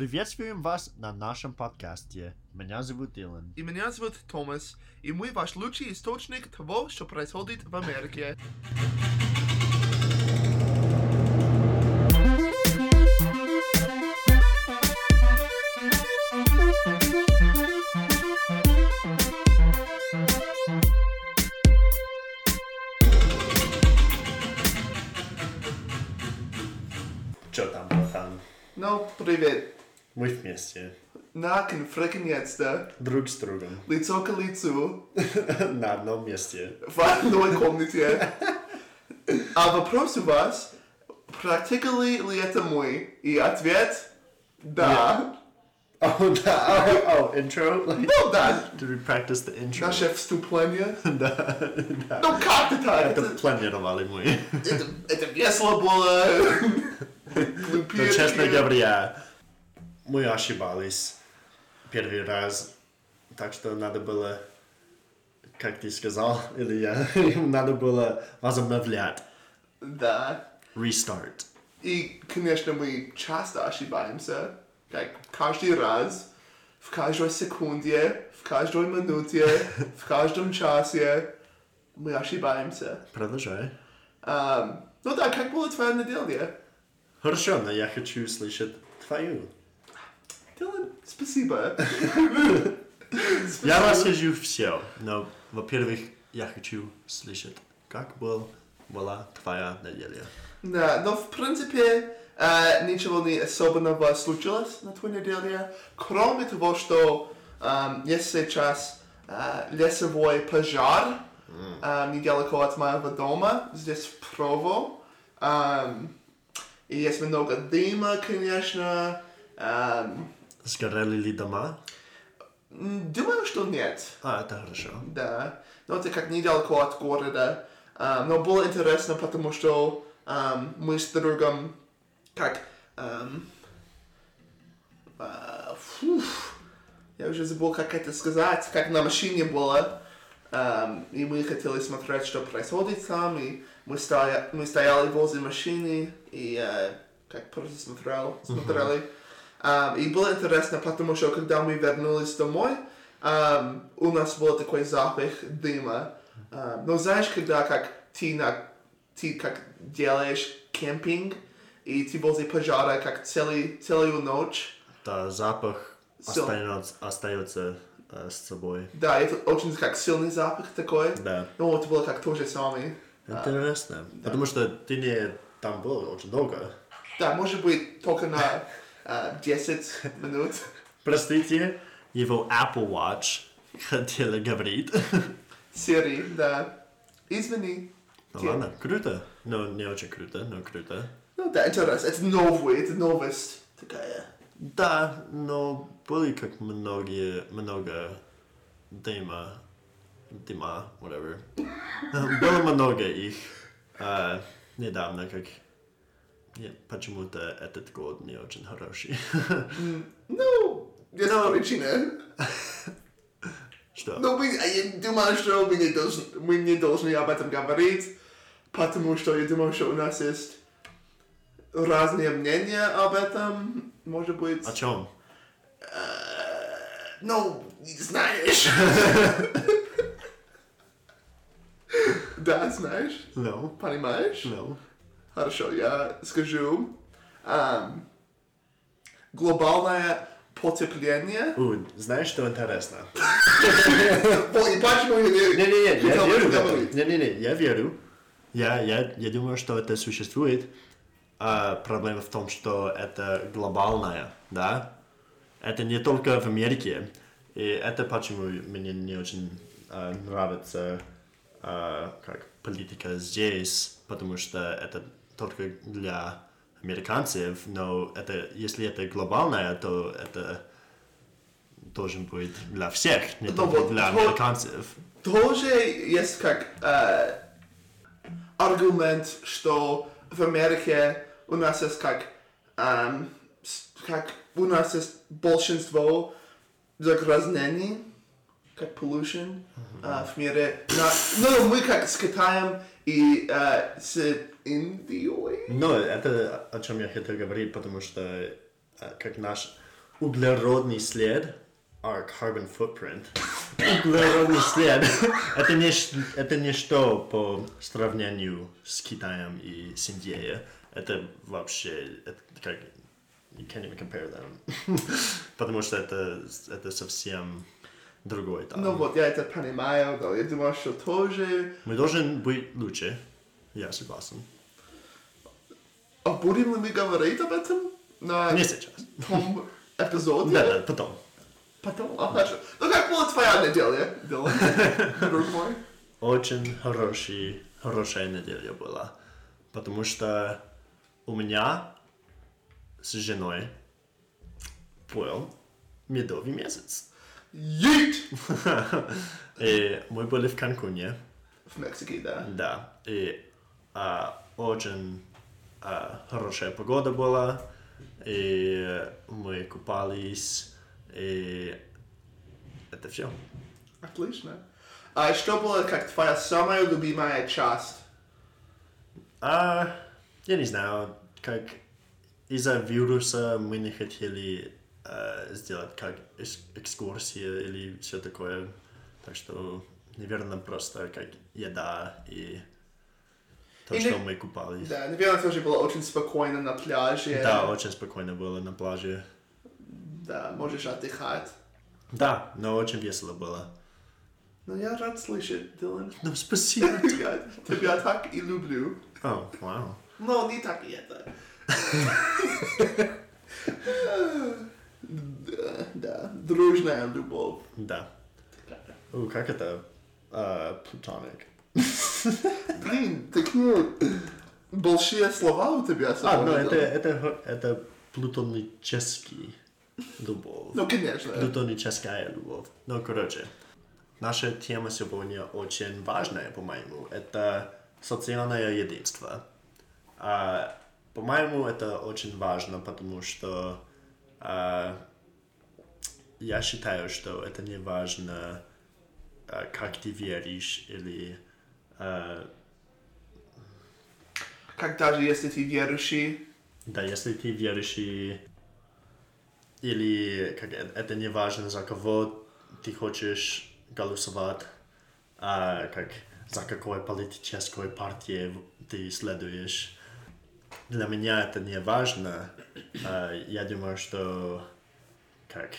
Приветствуем вас на нашем подкасте. Меня зовут Дилан. И меня зовут Томас, и мы ваш лучший источник того, что происходит в Америке. Привет. Мы вместе. Наконец-то, Друг с другом. лицо к лицу, На одном месте. в одной комнате. А вопрос у вас, практиковали ли это мы? И ответ – да. Oh, да. Oh, oh, intro? Like, Ну да, did we practice the intro? наше вступление. Да, да. Ну как-то так. Это Это, планировали мы. это, это весело было. Но, Глупее. честно говоря, мы ошибались первый раз. Так что надо было, как ты сказал, или я, надо было возобновлять. Да. Restart. И, конечно, мы часто ошибаемся, как каждый раз, в каждой секунде, в каждой минуте, в каждом часе мы ошибаемся. Продолжай. Ам, ну да, как была твоя неделя? Хорошо, но я хочу слышать твою. Дилан, спасибо. Я расскажу все, но, во-первых, я хочу слышать, как был, была твоя неделя. Да, но в принципе э, ничего не особенного случилось на твоей неделе, кроме того, что ам, есть сейчас э, лесовой пожар ам, недалеко от моего дома, здесь в Прово. Ам, и есть много дыма, конечно. Ам, Сгорели ли дома? думаю, что нет. А, это хорошо. Да, но это как недалеко от города. Ам, но было интересно, потому что ам, мы с другом как... ам, а, фуф, я уже забыл, как это сказать, как на машине было. Ам, и мы хотели смотреть, что происходит там, и мы, стоя, мы стояли возле машины, и э, как просто смотрел, смотрели. Ам, и было интересно, потому что когда мы вернулись домой, у нас был такой запах дыма. Но знаешь, когда как ты, на, ты как делаешь кемпинг, и ты возле пожара как целый, целую ночь, Да, запах Всё. остается, остается э, с собой. да, это очень как сильный запах такой. Да. Ну, это было как то же самое. Интересно. Потому что ты не там был очень долго. Да, может быть, только на а, 10 минут. Простите, его Apple Watch хотела говорить. Сири, да. Извини. Ну ладно, круто. Но не очень круто, но круто. Ну да, интересно. Это новое, это новость такая. Да, но были как многие, много дыма, дыма, whatever. Было много их а, недавно, как нет, почему-то этот год не очень хороший. Ну, есть Ну. причина. Что? Но мы, а я думаю, что мы не, должны, мы не должны об этом говорить, потому что я думаю, что у нас есть разные мнения об этом, может быть. О чем? Ну, не знаешь. Да, знаешь, No. понимаешь? No. Хорошо, я скажу. Ам, глобальное потепление. У, знаешь, что интересно? Почему я не... Не-не-не, я верю? Не-не-не, я верю. Я, я, я думаю, что это существует. А проблема в том, что это глобальное, да? Это не только в Америке. И это почему мне не очень а, нравится а, как политика здесь, потому что это только для американцев, но это, если это глобальное, то это должен быть для всех, не Ну только вот, для американцев. Тоже есть как э, аргумент, что в Америке у нас есть как, с- как у нас есть большинство загрязнений, как pollution э, в мире. На- ну, мы как с Китаем и э, с Индией. Но это о чем я хотел говорить, потому что э, как наш углеродный след, our carbon footprint, углеродный след, это, не, это ничто по сравнению с Китаем и с Индией. Это вообще, это как, you can't even compare them. Потому что это, это совсем другой там. Ну вот, я это понимаю, но я думаю, что тоже... Мы должны быть лучше, я согласен. А будем ли мы говорить об этом на Не сейчас. том эпизоде? Да, да, потом. Потом? А, хорошо. Ну как была твоя неделя, Дилан? Друг мой. Очень хороший, хорошая неделя была. Потому что у меня с женой был медовый месяц. Yeet! И мы были в Канкуне, В Мексике, да. да. И а, очень а, хорошая погода была. И мы купались. И это все. Отлично. А что было как твоя самая любимая часть? А, я не знаю, как из-за вируса мы не хотели э, сделать как экскурсия или все такое. Так что, наверное, просто как еда и то, И что не- мы купались. Да, наверное, тоже было очень спокойно на пляже. Да, очень спокойно было на пляже. Да, можешь отдыхать. Да, но очень весело было. Ну, я рад слышать, Дилан. Ну, спасибо. Я тебя так и люблю. О, вау. Но не так и это. Да, да, дружная любовь. Да. О, как это? А, Plutonic. Блин, такие большие слова у тебя А, ну это, это, это плутонический любовь. Ну, конечно. Плутоническая любовь. Ну, короче, наша тема сегодня очень важная, по-моему. Это социальное единство. А, по-моему, это очень важно, потому что а, я считаю, что это не важно, а, как ты веришь или Как даже если ты верующий, Да, если ты верующий, или как, э- это не важно, за кого ты хочешь голосовать, а как, за какой политической партией ты следуешь. Для меня это не важно. А, я думаю, что как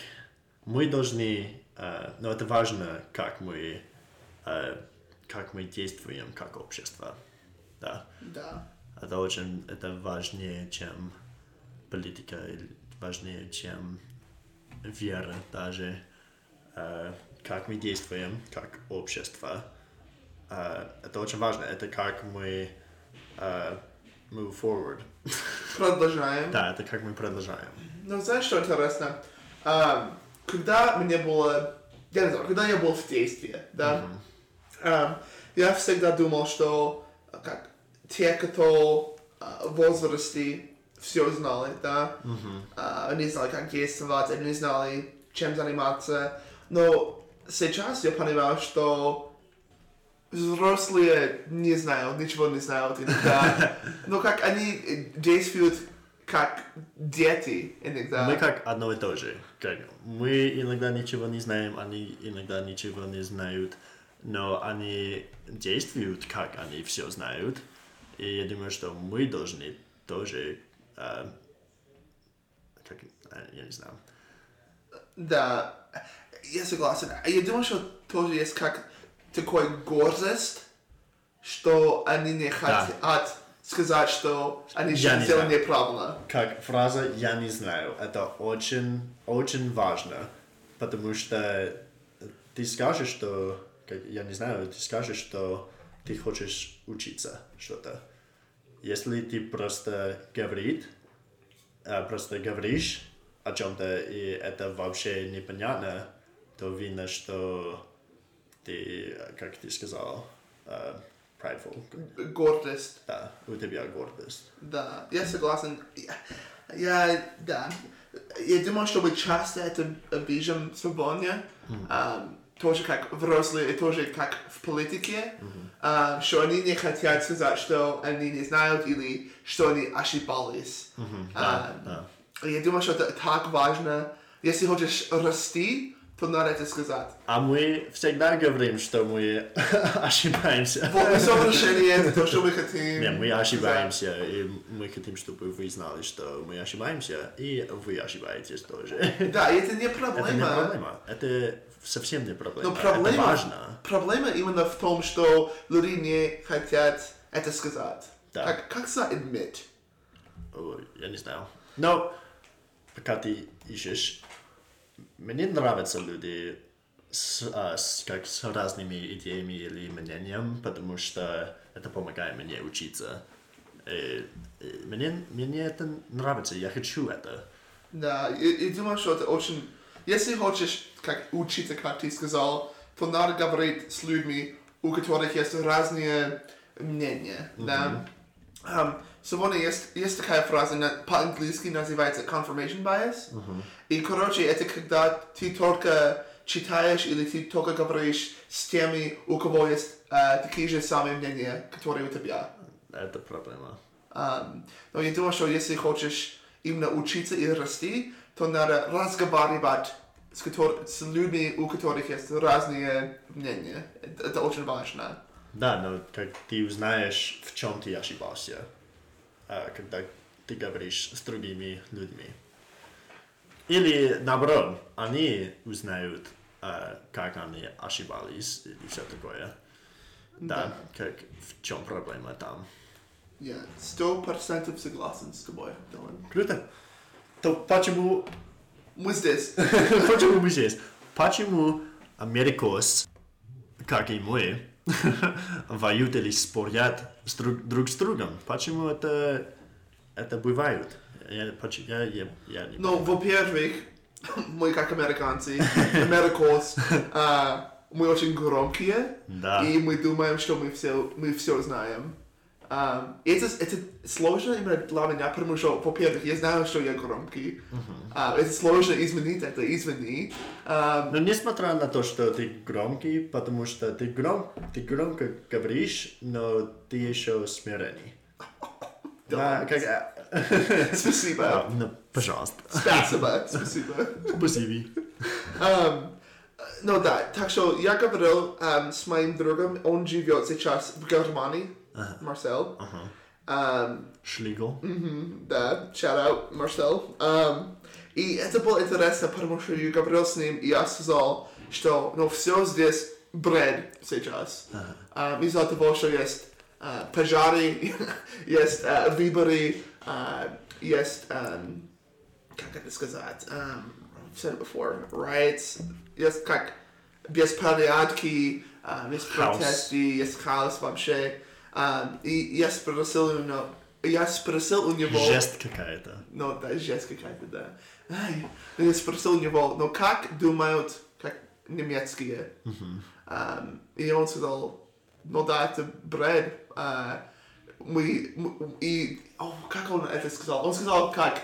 мы должны, а, но это важно, как мы, а, как мы действуем как общество. Да. да. Это очень, это важнее, чем политика, важнее, чем вера даже, э, как мы действуем, как общество. Э, это очень важно, это как мы э, move forward. Продолжаем. Да, это как мы продолжаем. Ну, знаешь, что интересно? Ам, когда мне было... Я не знаю, когда я был в действии, да, ам, я всегда думал, что а, как те, кто а, в возрасте все знали, да, А, они знали, как действовать, они знали, чем заниматься, но сейчас я понимаю, что взрослые не знают, ничего не знают иногда, но как они э, действуют как дети иногда. Мы как одно и то же. Как мы иногда ничего не знаем, они иногда ничего не знают, но они действуют, как они все знают. И я думаю, что мы должны тоже, э, как, э, я не знаю, Да, я согласен. А Я думаю, что тоже есть как такой гордость, что они не хотят сказать, что они Я не сделали знаю. неправильно. как фраза «я не знаю», это очень, очень важно, потому что ты скажешь, что, как, я не знаю, ты скажешь, что ты хочешь учиться что-то. Если ты просто говорит, просто говоришь о чем-то, и это вообще непонятно, то видно, что ты, как ты сказал, prideful. Гордость. Да, у тебя гордость. Да, я согласен. Я, я- да. Я думаю, что мы часто это видим сегодня. Ам, тоже как взрослые, и тоже как в политике. Ам, что они не хотят сказать, что они не знают или что они ошибались. Да, Ам, да. Я думаю, что это так важно, Если хочешь расти, это сказать. А мы всегда говорим, что мы ошибаемся. Вот мы это то, что мы хотим. Не, мы ошибаемся, и мы хотим, чтобы вы знали, что мы ошибаемся, и вы ошибаетесь тоже. Да, и это не проблема. Это не проблема. Это совсем не проблема. Но проблема, Это важно. проблема именно в том, что люди не хотят это сказать. Да. Как, как за admit? Ой, Я не знаю. Но пока ты ищешь, мне нравятся люди с, а, с- как с разными идеями или мнением, потому что это помогает мне учиться. И- и мне, мне это нравится, я хочу это. Да, и, и думаю, что это очень... Если хочешь как учиться, как ты сказал, то надо говорить с людьми, у которых есть разные мнения, да. Um, сегодня есть, есть такая фраза, на- по-английски называется confirmation bias. И, короче, это когда ты только читаешь или ты только говоришь с теми, у кого есть э, такие же самые мнения, которые у тебя. Это проблема. Um, но я думаю, что если хочешь именно учиться и расти, то надо разговаривать с, котор- с людьми, у которых есть разные мнения. Это, это очень важно. Да, но как ты узнаешь, в чем ты ошибался, когда ты говоришь с другими людьми. Или наоборот, они узнают, а, как они ошибались и все такое. Да, как в чем проблема там. Я сто процентов согласен с тобой, Дилан. Круто. То почему, Мы здесь. почему мы здесь? Почему америкос, как и мы, воюют или спорят с друг, друг с другом? Почему это, это бывает? Я, я, я, я не Но, во-первых, мы как американцы, америкос, а, мы очень громкие, Да. и мы думаем, что мы все, мы все знаем. И это, это сложно именно для меня, потому что, во-первых, я знаю, что я громкий. А, это сложно изменить это, извини. А, Но несмотря на то, что ты громкий, потому что ты, гром, ты громко говоришь, но ты еще смиренный. Да, как... спасибо. А, ну, пожалуйста. Спасибо, спасибо. Спасибо. Ам, ну да, так что я говорил ам, с моим другом, он живет сейчас в Германии, Марсел. Ам, Шлигл. да, shout out, Марсел. Ам, и это было интересно, потому что я говорил с ним, и я сказал, что ну, все здесь бред сейчас. Ам, из-за того, что есть а, пожары, есть а, выборы, а, есть, ам, как это сказать, um, I've said it before, riots, есть как беспорядки, um, есть Хаос. протесты, есть хаос вообще. Um, и я спросил у него, я спросил у него... Жест какая-то. Ну, да, жесть какая-то, да. Ай, я спросил у него, ну как думают, как немецкие? Um, и он сказал, ну да, это бред. А, мы, мы- и, о, как он это сказал? Он сказал, как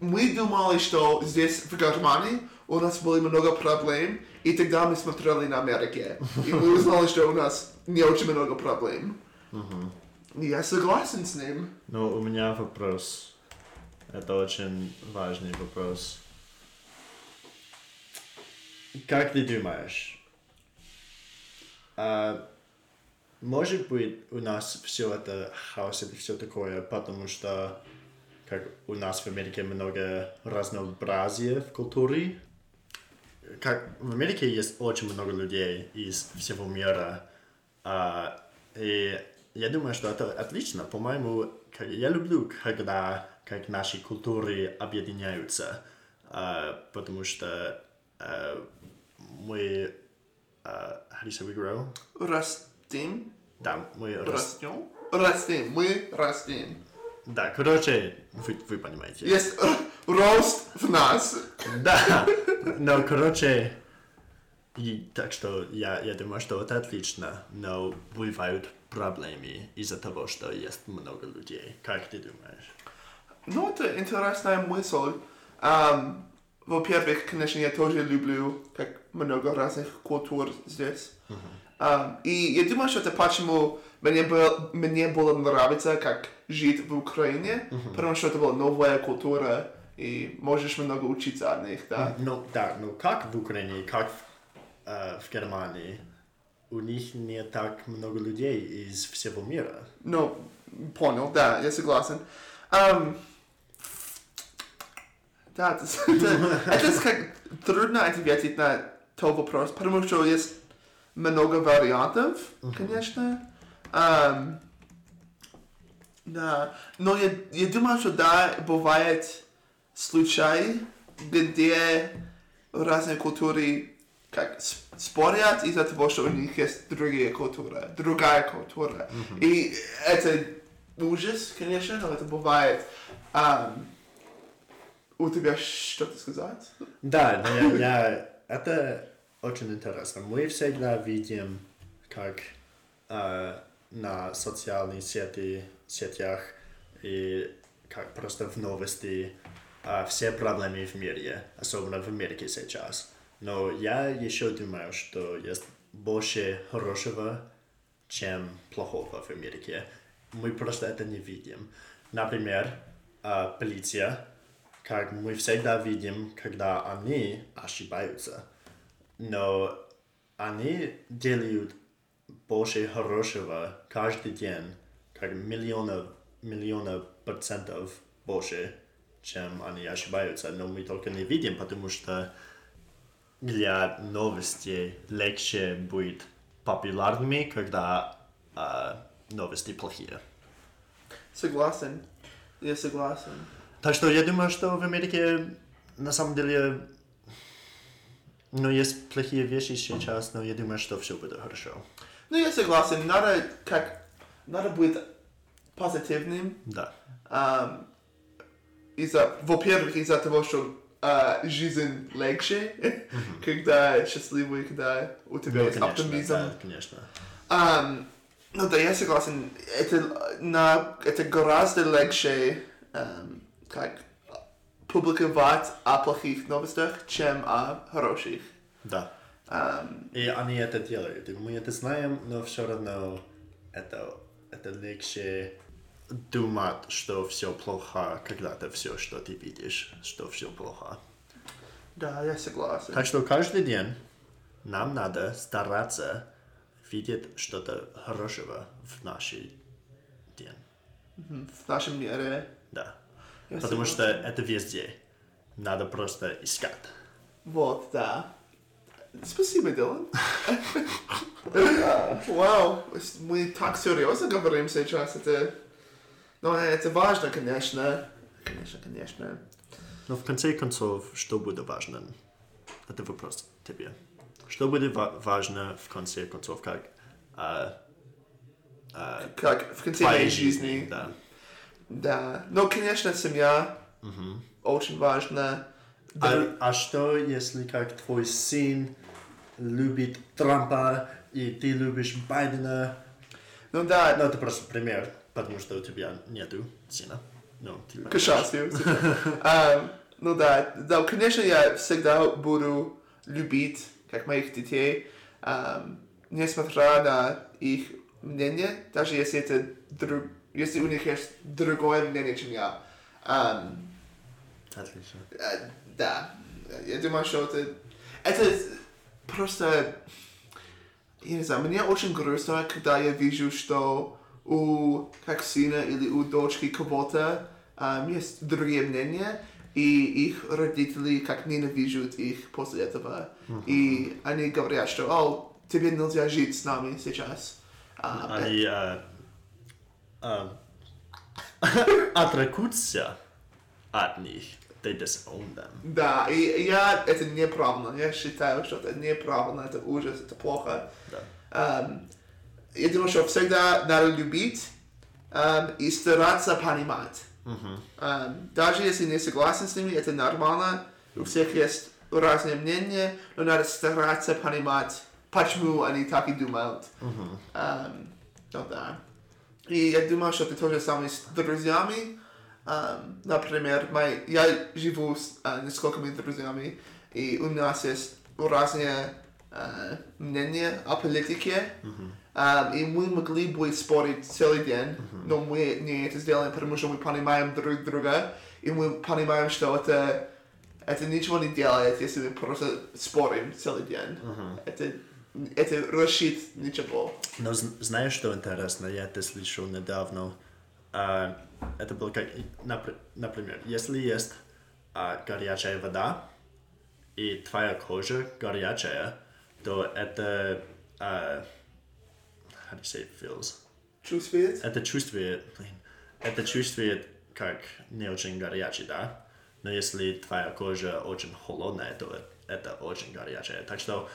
мы думали, что здесь, в Германии, у нас было много проблем, и тогда мы смотрели на Америке. И мы узнали, что у нас не очень много проблем. И Я согласен с ним. Но у меня вопрос. Это очень важный вопрос. Как ты думаешь? а, может быть, у нас все это хаос и все такое, потому что как у нас в Америке много разнообразия в культуре. Как в Америке есть очень много людей из всего мира. А, и я думаю, что это отлично. По-моему, я люблю, когда как наши культуры объединяются, а, потому что а, мы... а, how do you say we grow? Растим. Да, мы рас- Растем. Растим. Мы растим. Да, короче, вы, вы понимаете. Есть рост в нас. Да, но, короче, и, так что я, я думаю, что это отлично, но бывают проблемы из-за того, что есть много людей. Как ты думаешь? Ну, это интересная мысль. Ам, во-первых, конечно, я тоже люблю как много разных культур здесь. Ам, и я думаю, что это почему мне, было, мне было нравится, как жить в Украине, потому что это была новая культура. и можешь много учиться от них, да? Ну, да, ну как в Украине, как э, в Германии, у них не так много людей из всего мира. Ну, понял, да, я согласен. Ам, да, это, это, это как трудно ответить на тот вопрос, потому что есть много вариантов, конечно. Ам, да, но я, я думаю, что да, бывает случаи, где разные культуры как спорят из-за того, что у них есть другие культуры, другая культура. И это ужас, конечно, но это бывает. Ам, у тебя что-то сказать? Да, я, я- это очень интересно. Мы всегда видим, как э, на социальных сети, сетях и как просто в новости э, все проблемы в мире, особенно в Америке сейчас. Но я еще думаю, что есть больше хорошего, чем плохого в Америке. Мы просто это не видим. Например, э, полиция, как мы всегда видим, когда они ошибаются. Но они делают больше хорошего каждый день, как миллионов, миллионов процентов больше, чем они ошибаются. Но мы только не видим, потому что для новостей легче быть популярными, когда а, новости плохие. Согласен. Я согласен. Так что я думаю, что в Америке на самом деле ну, есть плохие вещи сейчас, но я думаю, что все будет хорошо. Ну, я согласен. Надо как... Надо быть позитивным. Да. Ам, из-за... Во-первых, из-за того, что а, жизнь легче, когда счастливый, когда у тебя Ну, есть конечно, оптимизм. да, конечно. Ам, ну да, я согласен. Это, на, это гораздо легче ам, как публиковать о плохих новостях, чем о хороших. Да. Ам, И они это делают. И мы это знаем, но все равно это, это легче думать, что все плохо, когда ты все, что ты видишь, что все плохо. да, я согласен. Так что каждый день нам надо стараться видеть что-то хорошего в нашей день. В нашем мире. Да. Я Потому согласен. что это везде. Надо просто искать. Вот, да. Спасибо, Дилан. Вау, мы так серьезно говорим сейчас. Это, ну, это важно, конечно. Конечно, конечно. Но в конце концов, что будет важно? Это вопрос тебе. Что будет ва- важно в конце концов, как а, а, Как в конце моей жизни. Да. Да. Но, конечно, семья очень важна. А, а что, если как твой сын любит Трампа, и ты любишь Байдена? Ну да, Ну, это просто пример, потому что у тебя нету сына. Ну, ты к счастью. Ам, Ну да, да, конечно, я всегда буду любить, как моих детей, ам, несмотря на их мнение, даже если это друг, если у них есть другое мнение, чем я. Ам, Отлично. э, да, я думаю, что это, это просто, я не знаю, мне очень грустно, когда я вижу, что у как сына или у дочки кого-то ам, есть другие мнения, и их родители как ненавижут их после этого. И они говорят, что «О, тебе нельзя жить с нами сейчас». А, Они а, отрекутся от них. They disown them. Да, и я это неправильно. Я считаю, что это неправильно, это ужас, это плохо. Да. Ам, я думаю, что всегда надо любить ам, и стараться понимать. Ам, даже если не согласен с ними, это нормально. У всех есть разные мнения, но надо стараться понимать, почему они так и думают. Ам, ну да. И я думаю, что это то же самое с друзьями. Ам, например, мои, я живу с а, несколькими друзьями, и у нас есть разные а, мнения о политике. Ам, и мы могли бы спорить целый день, но мы не это сделаем, потому что мы понимаем друг друга. и мы понимаем, что это, это ничего не делает, если мы просто спорим целый день. Это, это решит ничего. Но знаешь, что интересно? Я это слышал недавно. А, это было как, напр- например, если есть а, горячая вода, и твоя кожа горячая, то это... а, how do you say it feels? Чувствует? Это чувствует, это чувствует как не очень горячий, да? Но если твоя кожа очень холодная, то это очень горячая. Так что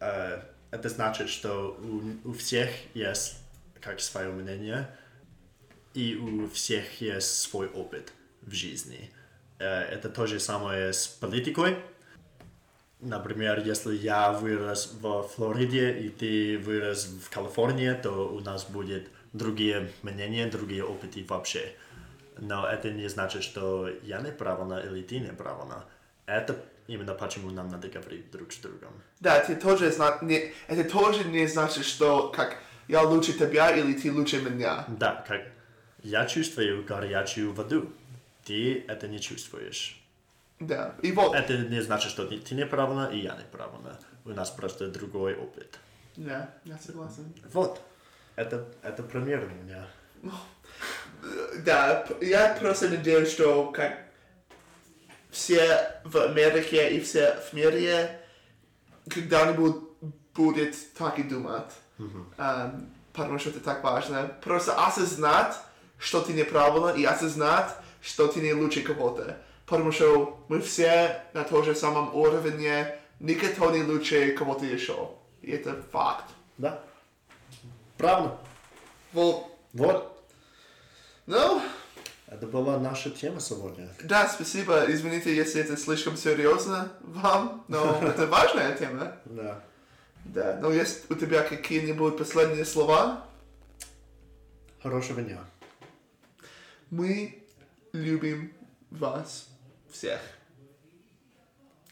э, это значит, что у, у всех есть как свое мнение, и у всех есть свой опыт в жизни. Э, это то же самое с политикой. Например, если я вырос в Флориде и ты вырос в Калифорнии, то у нас будет другие мнения, другие опыты вообще. Но это не значит, что я неправильно или ты неправильно. Это именно почему нам надо говорить друг с другом. Да, это тоже, не, это тоже не значит, что как я лучше тебя или ты лучше меня. Да, как я чувствую горячую воду, ты это не чувствуешь. Да. И вот, Это не значит, что ты, ты неправильно и я неправильно. У нас просто другой опыт. да, я согласен. Вот. Это, это пример у меня. Да, я просто надеюсь, что как все в Америке и все в мире когда-нибудь будет так и думать. Ам, потому что это так важно. Просто осознать, что ты неправильно, и осознать, что ты не лучше кого-то. Потому что мы все на том же самом уровне, никто не лучше кого-то еще. И это факт. Да. Правда. Вот, Вот. ну, Это была наша тема сегодня. Да, спасибо. Извините, если это слишком серьезно вам, но это важная тема. Да. Да, но есть у тебя какие-нибудь последние слова? Хорошего дня. Мы любим вас всех.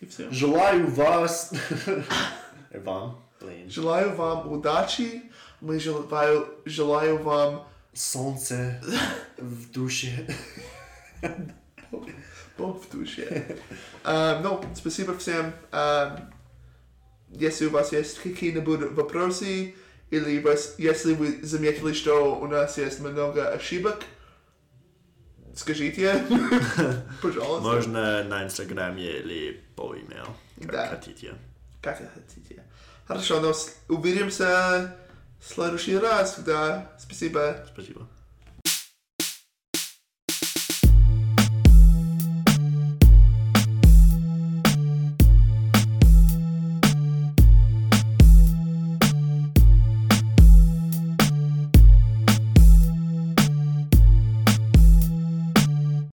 И все. Желаю вас... И вам, блин. Желаю вам удачи. Мы желаю, желаю вам Солнце в душе. Бог в душе. А, ну, спасибо всем. А, если у вас есть какие-нибудь вопросы, или вас- если вы заметили, что у нас есть много ошибок, скажите, пожалуйста, Можно на Инстаграме или по имейл, как Да. хотите. как хотите. Хорошо, но с- увидимся в следующий раз, да. Спасибо. Спасибо.